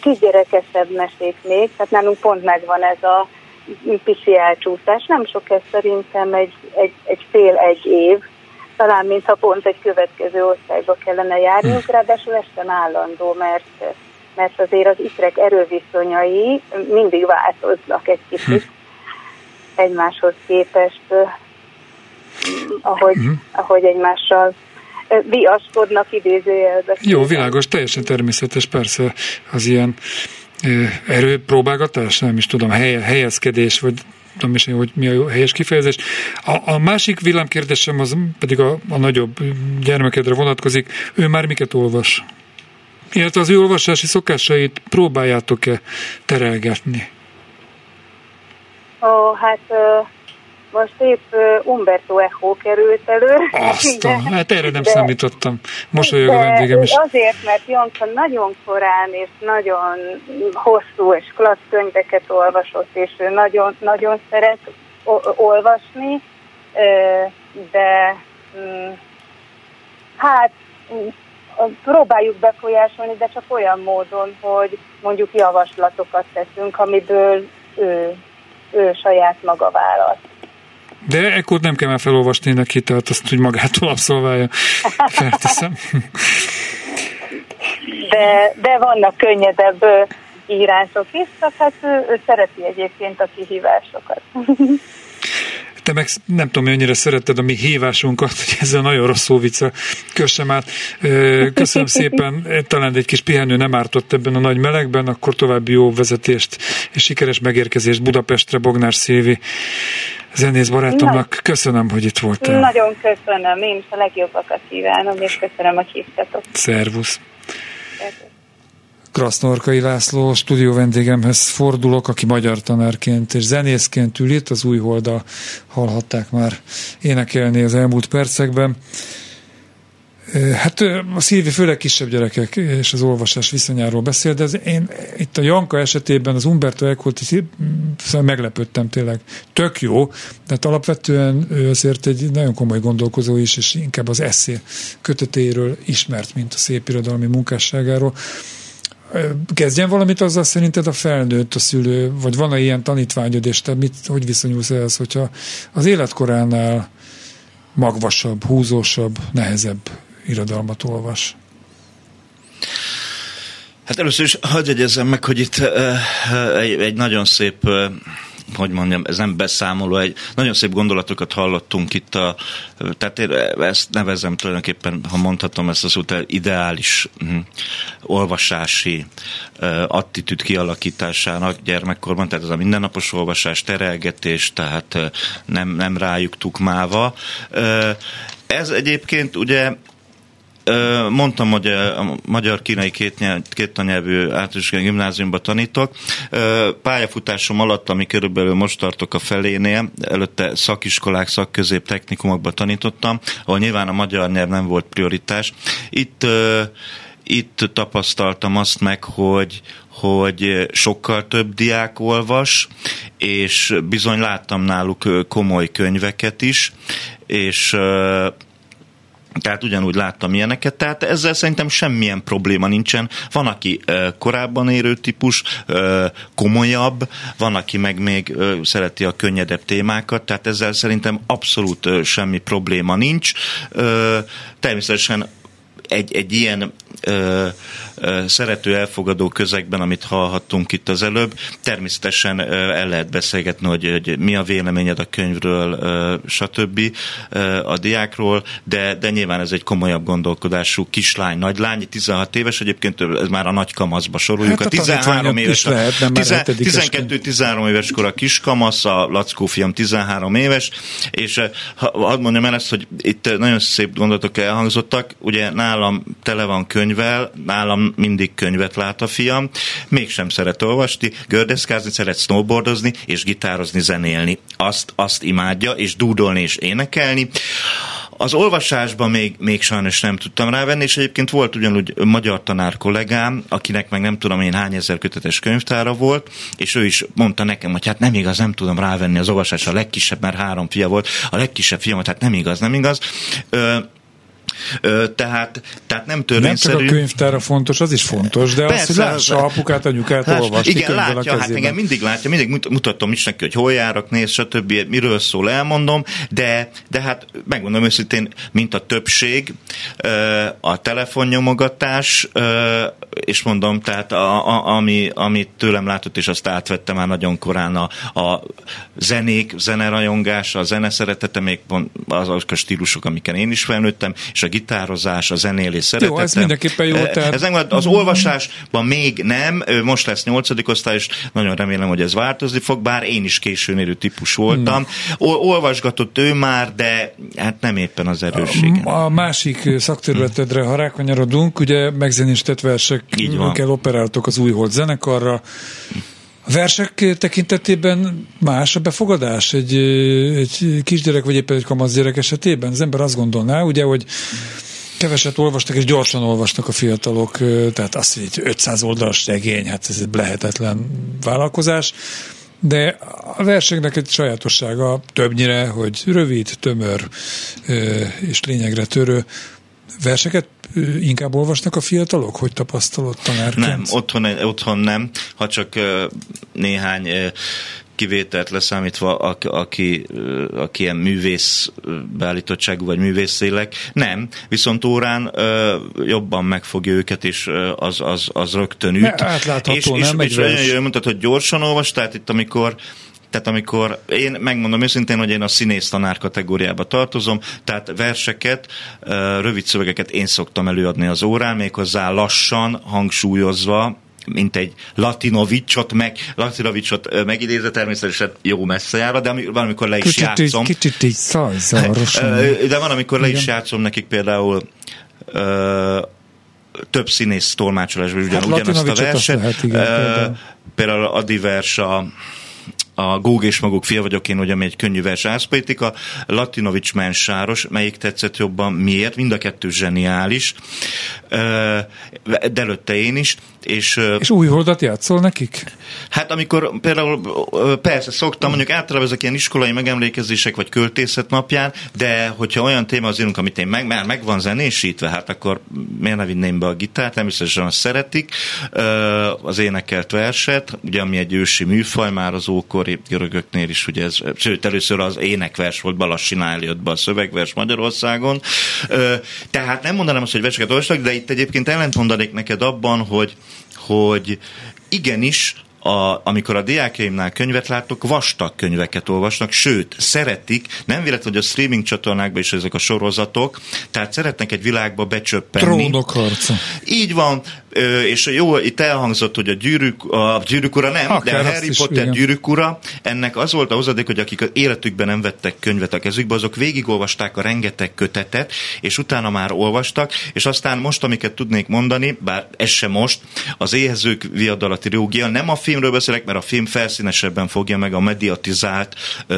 kisgyerekesebb mesék még, tehát nálunk pont megvan ez a pici elcsúszás, nem sok ez szerintem egy, egy, egy fél-egy év, talán mintha pont egy következő országba kellene járniuk, hm. ráadásul ez sem állandó, mert, mert azért az ikrek erőviszonyai mindig változnak egy kicsit. Egymáshoz képest, ahogy, uh-huh. ahogy egymással viaszkodnak idézőjelben. Jó, világos, teljesen természetes, persze az ilyen erőpróbálgatás, nem is tudom, helye, helyezkedés, vagy tudom is, hogy mi a helyes kifejezés. A, a másik villámkérdésem az pedig a, a nagyobb gyermekedre vonatkozik. Ő már miket olvas? Illetve az ő olvasási szokásait próbáljátok-e terelgetni? Ó, hát most épp Umberto Echo került elő. Azt, de, hát erre nem de, számítottam. Mosolyog a vendégem is. Azért, mert Janka nagyon korán és nagyon hosszú és klassz könyveket olvasott, és ő nagyon, nagyon szeret olvasni, de mm, hát próbáljuk befolyásolni, de csak olyan módon, hogy mondjuk javaslatokat teszünk, amiből ő ő saját maga választ. De ekkor nem kell már felolvasni neki, tehát azt úgy magától abszolválja. Felteszem. De, de vannak könnyedebb írások is, csak hát ő, ő szereti egyébként a kihívásokat. Te meg nem tudom, mennyire szeretted a mi hívásunkat, hogy ezzel nagyon rossz szóvica kössem át. Köszönöm szépen, talán egy kis pihenő nem ártott ebben a nagy melegben, akkor további jó vezetést és sikeres megérkezést Budapestre, Bognár Szilvi zenész barátomnak. Köszönöm, hogy itt voltál. Nagyon köszönöm, én is a legjobbakat kívánom, és köszönöm, hogy hívtatok. Szervusz. Krasznorkai László stúdió vendégemhez fordulok, aki magyar tanárként és zenészként ül itt, az új holda hallhatták már énekelni az elmúlt percekben. Hát a Szilvi főleg kisebb gyerekek és az olvasás viszonyáról beszél, de ez én itt a Janka esetében az Umberto Eco-t szóval meglepődtem tényleg. Tök jó, tehát alapvetően ő azért egy nagyon komoly gondolkozó is, és inkább az eszé kötetéről ismert, mint a szép irodalmi munkásságáról. Kezdjen valamit azzal szerinted a felnőtt, a szülő, vagy van-e ilyen tanítványod, és te mit, hogy viszonyulsz ehhez, hogyha az életkoránál magvasabb, húzósabb, nehezebb irodalmat olvas? Hát először is hagyj egyezzem meg, hogy itt egy, egy nagyon szép hogy mondjam, ez nem beszámoló, egy nagyon szép gondolatokat hallottunk itt, a, tehát én ezt nevezem tulajdonképpen, ha mondhatom ezt az utána ideális hm, olvasási uh, attitűd kialakításának gyermekkorban, tehát ez a mindennapos olvasás, terelgetés, tehát nem, nem rájuk tukmálva. Uh, ez egyébként ugye Mondtam, hogy a magyar-kínai két, két általános gimnáziumban tanítok. Pályafutásom alatt, ami körülbelül most tartok a felénél, előtte szakiskolák, szakközép technikumokban tanítottam, ahol nyilván a magyar nyelv nem volt prioritás. Itt itt tapasztaltam azt meg, hogy, hogy sokkal több diák olvas, és bizony láttam náluk komoly könyveket is, és tehát ugyanúgy láttam ilyeneket, tehát ezzel szerintem semmilyen probléma nincsen. Van, aki korábban érő típus, komolyabb, van, aki meg még szereti a könnyedebb témákat, tehát ezzel szerintem abszolút semmi probléma nincs. Természetesen egy, egy ilyen ö, ö, szerető, elfogadó közegben, amit hallhattunk itt az előbb, természetesen ö, el lehet beszélgetni, hogy, hogy mi a véleményed a könyvről, ö, stb. Ö, a diákról, de, de nyilván ez egy komolyabb gondolkodású kislány, nagylány, 16 éves, egyébként ez már a nagy kamaszba soroljuk. Hát a 13 éves, lehet, 12-13 éves kor a kiskamasz, a Lackó fiam 13 éves, és ha, hadd mondjam el ezt, hogy itt nagyon szép gondolatok elhangzottak, ugye nálam tele van könyvvel, nálam mindig könyvet lát a fiam, mégsem szeret olvasni, gördeszkázni, szeret snowboardozni és gitározni, zenélni. Azt, azt imádja, és dúdolni és énekelni. Az olvasásban még, még sajnos nem tudtam rávenni, és egyébként volt ugyanúgy magyar tanár kollégám, akinek meg nem tudom én hány ezer kötetes könyvtára volt, és ő is mondta nekem, hogy hát nem igaz, nem tudom rávenni az olvasásra, a legkisebb, mert három fia volt, a legkisebb fiamat, hát nem igaz, nem igaz. Ö, tehát, tehát nem törvényszerű. Nem csak a könyvtára fontos, az is fontos, de Persze, az, hogy lássa apukát, anyukát láss, olvasni Igen, látja, hát engem mindig látja, mindig mutatom is neki, hogy hol járok, néz, stb. Miről szól, elmondom, de, de hát megmondom őszintén, mint a többség, a telefonnyomogatás, és mondom, tehát a, a, ami, amit tőlem látott, és azt átvettem már nagyon korán a, a zenék, zenerajongás, a zeneszeretete, még azok a stílusok, amiken én is felnőttem, és a gitározás, a zenélés szeretetem. Jó, ez mindenképpen jó. Tehát... Ez nem, az olvasásban még nem, most lesz nyolcadik osztály, és nagyon remélem, hogy ez változni fog, bár én is későn érő típus voltam. Ol- olvasgatott ő már, de hát nem éppen az erősségem. A, a másik szakterületedre, ha rákanyarodunk, ugye megzenésített versekkel operáltok az új Hold zenekarra, versek tekintetében más a befogadás? Egy, egy kisgyerek vagy éppen egy kamaszgyerek esetében? Az ember azt gondolná, ugye, hogy keveset olvastak, és gyorsan olvasnak a fiatalok, tehát azt, hogy 500 oldalas regény, hát ez egy lehetetlen vállalkozás, de a verseknek egy sajátossága többnyire, hogy rövid, tömör és lényegre törő verseket inkább olvasnak a fiatalok? Hogy tapasztalod tanárként? Nem, otthon, otthon nem, ha csak néhány kivételt leszámítva, aki, aki ilyen művész beállítottságú vagy művészélek. Nem, viszont órán jobban megfogja őket, és az, az, az rögtön üt. Ne, átlátható, és, nem és, és, és mondtad, hogy gyorsan olvas, tehát itt amikor tehát amikor én megmondom őszintén, hogy én a színész tanár kategóriába tartozom, tehát verseket, rövid szövegeket én szoktam előadni az órán, méghozzá lassan, hangsúlyozva, mint egy Latinovicsot, meg, Latinovicsot megidézve természetesen jó messze jár, de van, amikor le is kicsit, játszom. Kicsit így De van, amikor le is játszom nekik például több színész tolmácsolásban ugyan, hát ugyanazt a verset. Lehet, igen, például. például a divers a a Góg és maguk fia vagyok én, hogy ami egy könnyű vers ászpolitika, Latinovics Mensáros, melyik tetszett jobban, miért? Mind a kettő zseniális, de előtte én is. És, és új holdat játszol nekik? Hát amikor például persze szoktam, mondjuk általában ezek ilyen iskolai megemlékezések vagy költészet napján, de hogyha olyan téma az írunk, amit én meg, már meg van zenésítve, hát akkor miért ne vinném be a gitárt, természetesen azt szeretik, az énekelt verset, ugye ami egy ősi műfaj már az ókori görögöknél is, ugye ez, sőt először az énekvers volt, Balassinál jött be a szövegvers Magyarországon, tehát nem mondanám azt, hogy verseket olvastak, de itt egyébként ellentmondanék neked abban, hogy hogy igenis a, amikor a diákjaimnál könyvet látok, vastag könyveket olvasnak, sőt, szeretik, nem véletlen, hogy a streaming csatornákban is ezek a sorozatok, tehát szeretnek egy világba becsöppenni. Trónok harca. Így van, és jó, itt elhangzott, hogy a gyűrűk, a gyűrűk ura nem, Akár de a Harry Potter igen. gyűrűk ura, ennek az volt a hozadék, hogy akik az életükben nem vettek könyvet a kezükbe, azok végigolvasták a rengeteg kötetet, és utána már olvastak, és aztán most, amiket tudnék mondani, bár ez sem most, az éhezők viadala trilógia, nem a filmről beszélek, mert a film felszínesebben fogja meg a mediatizált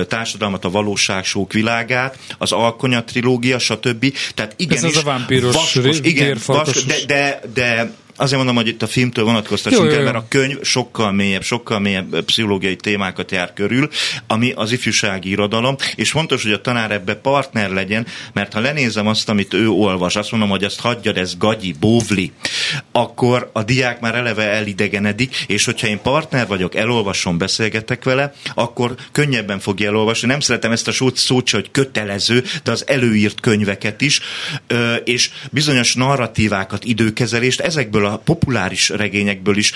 társadalmat, a valóságsók világát, az Alkonya trilógia, stb. Tehát igenis, ez az a vámpíros, vaskos, igen, vas, de, de, de azért mondom, hogy itt a filmtől vonatkoztassunk el, mert a könyv sokkal mélyebb, sokkal mélyebb pszichológiai témákat jár körül, ami az ifjúsági irodalom, és fontos, hogy a tanár ebbe partner legyen, mert ha lenézem azt, amit ő olvas, azt mondom, hogy ezt hagyjad, ez gagyi, bóvli, akkor a diák már eleve elidegenedik, és hogyha én partner vagyok, elolvasom, beszélgetek vele, akkor könnyebben fogja elolvasni. Nem szeretem ezt a szót, szót hogy kötelező, de az előírt könyveket is, és bizonyos narratívákat, időkezelést ezekből a a populáris regényekből is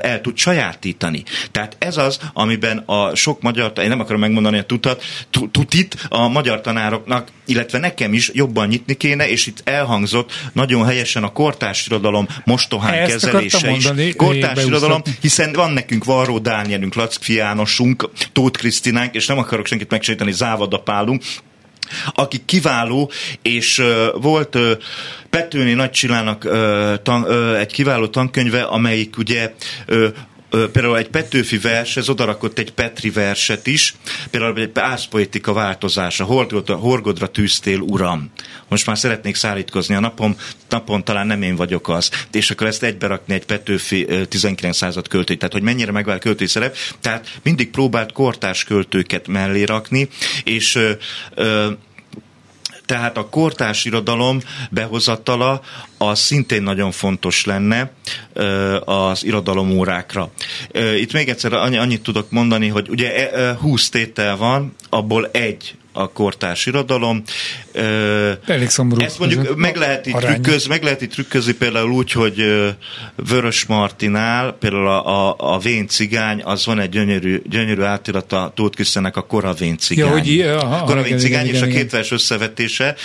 el tud sajátítani. Tehát ez az, amiben a sok magyar, én nem akarom megmondani a tutat, tutit a magyar tanároknak, illetve nekem is jobban nyitni kéne, és itt elhangzott nagyon helyesen a kortárs irodalom mostohán Ezt kezelése is. Mondani, kortárs irodalom, hiszen van nekünk Varró Dánielünk, Lackfi Jánosunk, Tóth Krisztinánk, és nem akarok senkit megsétani, Závada Pálunk, aki kiváló, és uh, volt uh, Petőni Nagy Csillának uh, tan, uh, egy kiváló tankönyve, amelyik ugye uh, például egy Petőfi vers, ez odarakott egy Petri verset is, például egy ászpoetika változása, horgodra, horgodra tűztél, uram. Most már szeretnék szállítkozni a napom, napon talán nem én vagyok az. És akkor ezt egyberakni egy Petőfi 19 század költőt, tehát hogy mennyire megvál költői szerep. Tehát mindig próbált kortárs költőket mellé rakni, és ö, ö, tehát a kortárs irodalom behozatala az szintén nagyon fontos lenne az irodalomórákra. Itt még egyszer annyit tudok mondani, hogy ugye 20 tétel van, abból egy a kortárs irodalom. Elég szomorú. Ezt mondjuk meg lehet, itt trükköz, meg lehet itt trükközni például úgy, hogy Vörös Martinál, például a, a, a Vén cigány, az van egy gyönyörű, gyönyörű átirata Tóth Krisztának a Kora Vén cigány. Ja, hogy, aha, Kora Vén cigány, igen, és igen, a két vers összevetése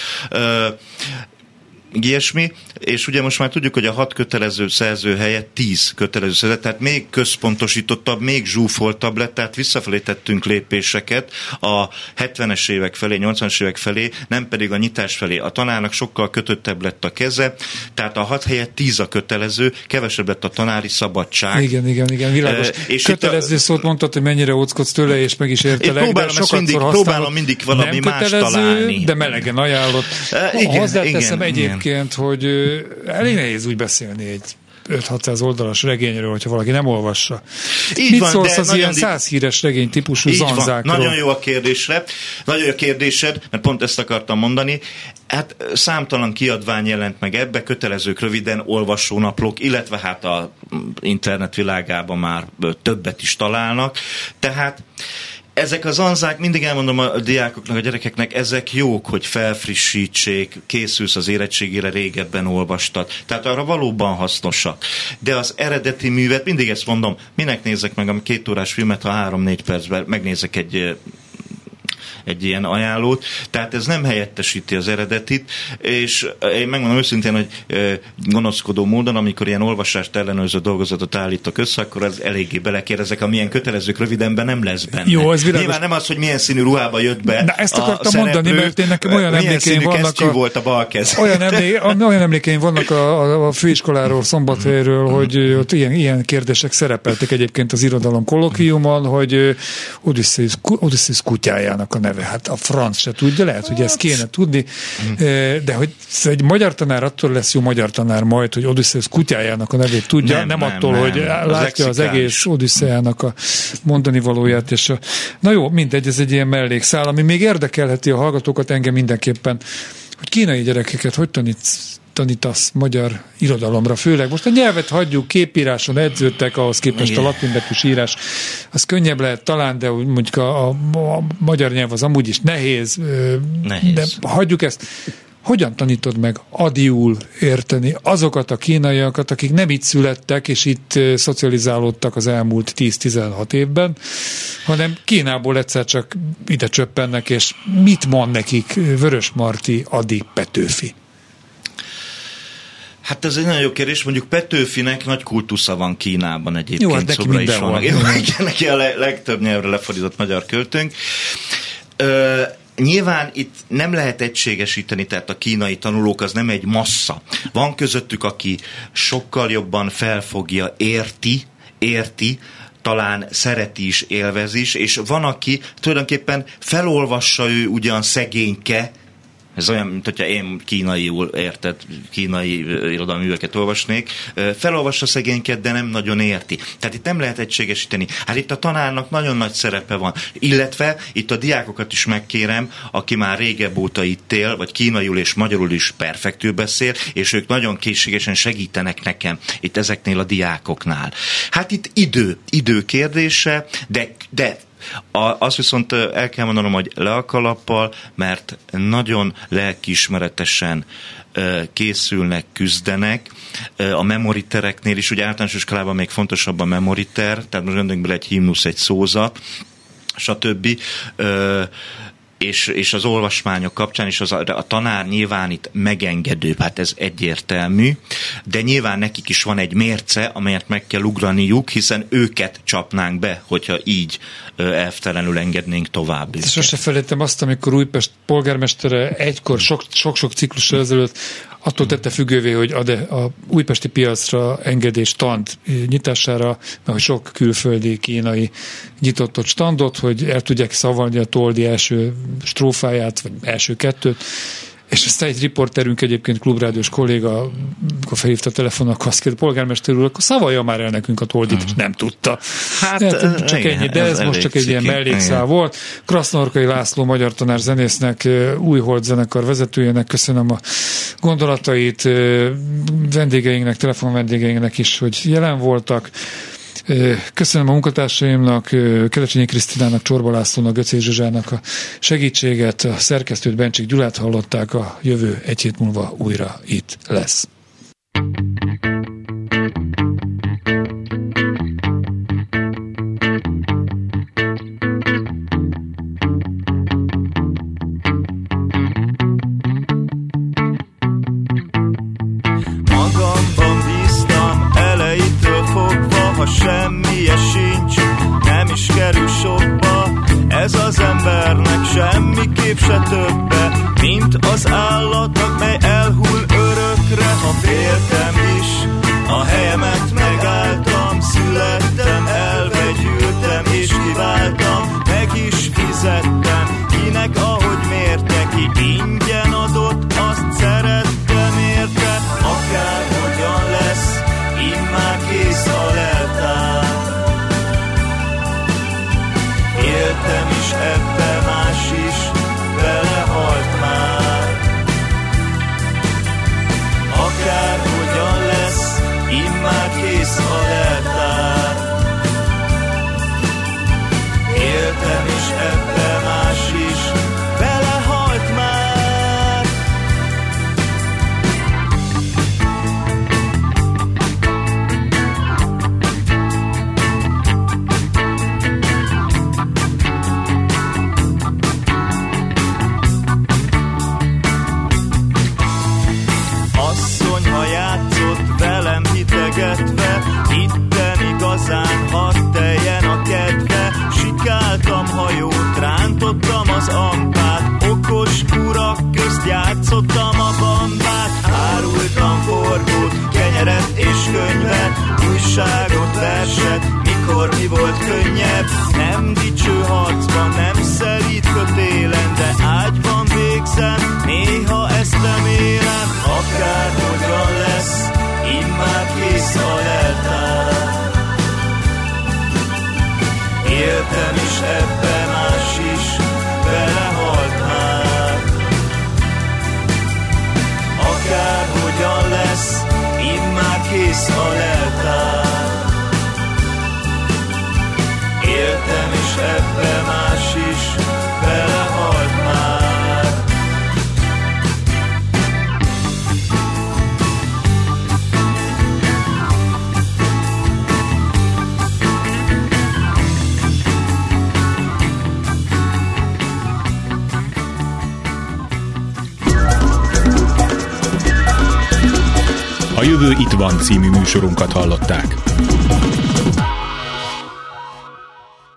ilyesmi, és ugye most már tudjuk, hogy a hat kötelező szerző helyett tíz kötelező szerző, tehát még központosítottabb, még zsúfoltabb lett, tehát visszafelé tettünk lépéseket a 70-es évek felé, 80-es évek felé, nem pedig a nyitás felé. A tanárnak sokkal kötöttebb lett a keze, tehát a hat helyett tíz a kötelező, kevesebb lett a tanári szabadság. Igen, igen, igen, világos. E, és kötelező a... szót mondtad, hogy mennyire óckodsz tőle, és meg is értelek. Próbálom, de mindig, próbálom mindig valami más találni. De melegen ajánlott. E, igen, Hozzáteszem igen, egyébként, egyébként, hogy elég nehéz úgy beszélni egy 5-600 oldalas regényről, hogyha valaki nem olvassa. Így Mit van, szólsz az ilyen száz híres regény típusú így zanzákról? Van. Nagyon jó a kérdésre. Nagyon jó a kérdésed, mert pont ezt akartam mondani. Hát számtalan kiadvány jelent meg ebbe, kötelezők röviden olvasónaplók, illetve hát a internet világában már többet is találnak. Tehát ezek az anzák, mindig elmondom a diákoknak, a gyerekeknek, ezek jók, hogy felfrissítsék, készülsz az érettségére, régebben olvastad. Tehát arra valóban hasznosak. De az eredeti művet, mindig ezt mondom, minek nézek meg a két órás filmet, ha három-négy percben megnézek egy egy ilyen ajánlót, tehát ez nem helyettesíti az eredetit, és én megmondom őszintén, hogy gonoszkodó módon, amikor ilyen olvasást ellenőrző dolgozatot állítok össze, akkor az eléggé belekérdezek, amilyen kötelezők rövidenben nem lesz benne. Jó, ez világos. Nyilván nem az, hogy milyen színű ruhába jött be. Na, ezt akartam a mondani, mert én nekem olyan emlékeim vannak. A, volt a bal kez. Olyan, emlé, olyan emlékeim vannak a, a, a főiskoláról, szombathelyről, hogy ott ilyen, ilyen kérdések szerepeltek egyébként az irodalom kolokviumon, hogy Odysseus, Odysseus kutyájának a neve. Hát a franc se tudja, lehet, hogy ezt kéne tudni, de hogy egy magyar tanár attól lesz jó magyar tanár majd, hogy Odysseus kutyájának a nevét tudja, nem, nem, nem attól, nem, hogy látja az, az egész Odysseának a mondani valóját. És a, na jó, mindegy, ez egy ilyen mellékszál, ami még érdekelheti a hallgatókat engem mindenképpen, hogy kínai gyerekeket hogy tanítsz tanítasz magyar irodalomra, főleg most a nyelvet hagyjuk, képíráson edződtek, ahhoz képest Igen. a latinbetűs írás, az könnyebb lehet talán, de mondjuk a, a, a magyar nyelv az amúgy is nehéz, nehéz. de hagyjuk ezt. Hogyan tanítod meg adiul érteni azokat a kínaiakat, akik nem itt születtek, és itt szocializálódtak az elmúlt 10-16 évben, hanem Kínából egyszer csak ide csöppennek, és mit mond nekik Vörös Marti, Adi, Petőfi? Hát ez egy nagyon jó kérdés. Mondjuk Petőfinek nagy kultusza van Kínában egyébként. Jó, hát szobra is van. van. Neki a legtöbb nyelvre lefordított magyar költőnk. Ö, Nyilván itt nem lehet egységesíteni, tehát a kínai tanulók az nem egy massza. Van közöttük, aki sokkal jobban felfogja, érti, érti, talán szereti is, élvez is, és van, aki tulajdonképpen felolvassa ő ugyan szegényke, ez olyan, mint hogyha én kínaiul érted, kínai irodalmi műveket olvasnék. Felolvassa szegényket, de nem nagyon érti. Tehát itt nem lehet egységesíteni. Hát itt a tanárnak nagyon nagy szerepe van. Illetve itt a diákokat is megkérem, aki már régebb óta itt él, vagy kínaiul és magyarul is perfektül beszél, és ők nagyon készségesen segítenek nekem itt ezeknél a diákoknál. Hát itt idő, idő kérdése, de, de a, azt viszont el kell mondanom, hogy le a kalappal, mert nagyon lelkiismeretesen készülnek, küzdenek. A memoritereknél is, ugye általános iskolában még fontosabb a memoriter, tehát most bele egy himnusz, egy szózat, stb és, és az olvasmányok kapcsán is az, a, tanár nyilván itt megengedő, hát ez egyértelmű, de nyilván nekik is van egy mérce, amelyet meg kell ugraniuk, hiszen őket csapnánk be, hogyha így elvtelenül engednénk tovább. Sose felejtem azt, amikor Újpest polgármestere egykor sok-sok ciklusra ezelőtt attól tette függővé, hogy ad a újpesti piacra engedés stand nyitására, mert hogy sok külföldi kínai nyitott ott standot, hogy el tudják szavalni a toldi első strófáját, vagy első kettőt, és aztán egy riporterünk egyébként klubrádiós kolléga, amikor felhívta a telefon, akkor azt kérde, polgármester úr, akkor szavalja már el nekünk a toldit, és nem tudta. Hát, hát csak igen, ennyi, de ez, ez most csak egy ilyen mellékszál igen. volt. Krasznorkai László magyar tanár zenésznek, új Hold zenekar vezetőjének köszönöm a gondolatait, vendégeinknek, telefon vendégeinknek is, hogy jelen voltak. Köszönöm a munkatársaimnak, Kerecsényi Krisztinának, Csorba Lászlónak, Göcé Zsuzsának a segítséget, a szerkesztőt Bencsik Gyulát hallották, a jövő egy hét múlva újra itt lesz. Ez przed műsorunkat hallották.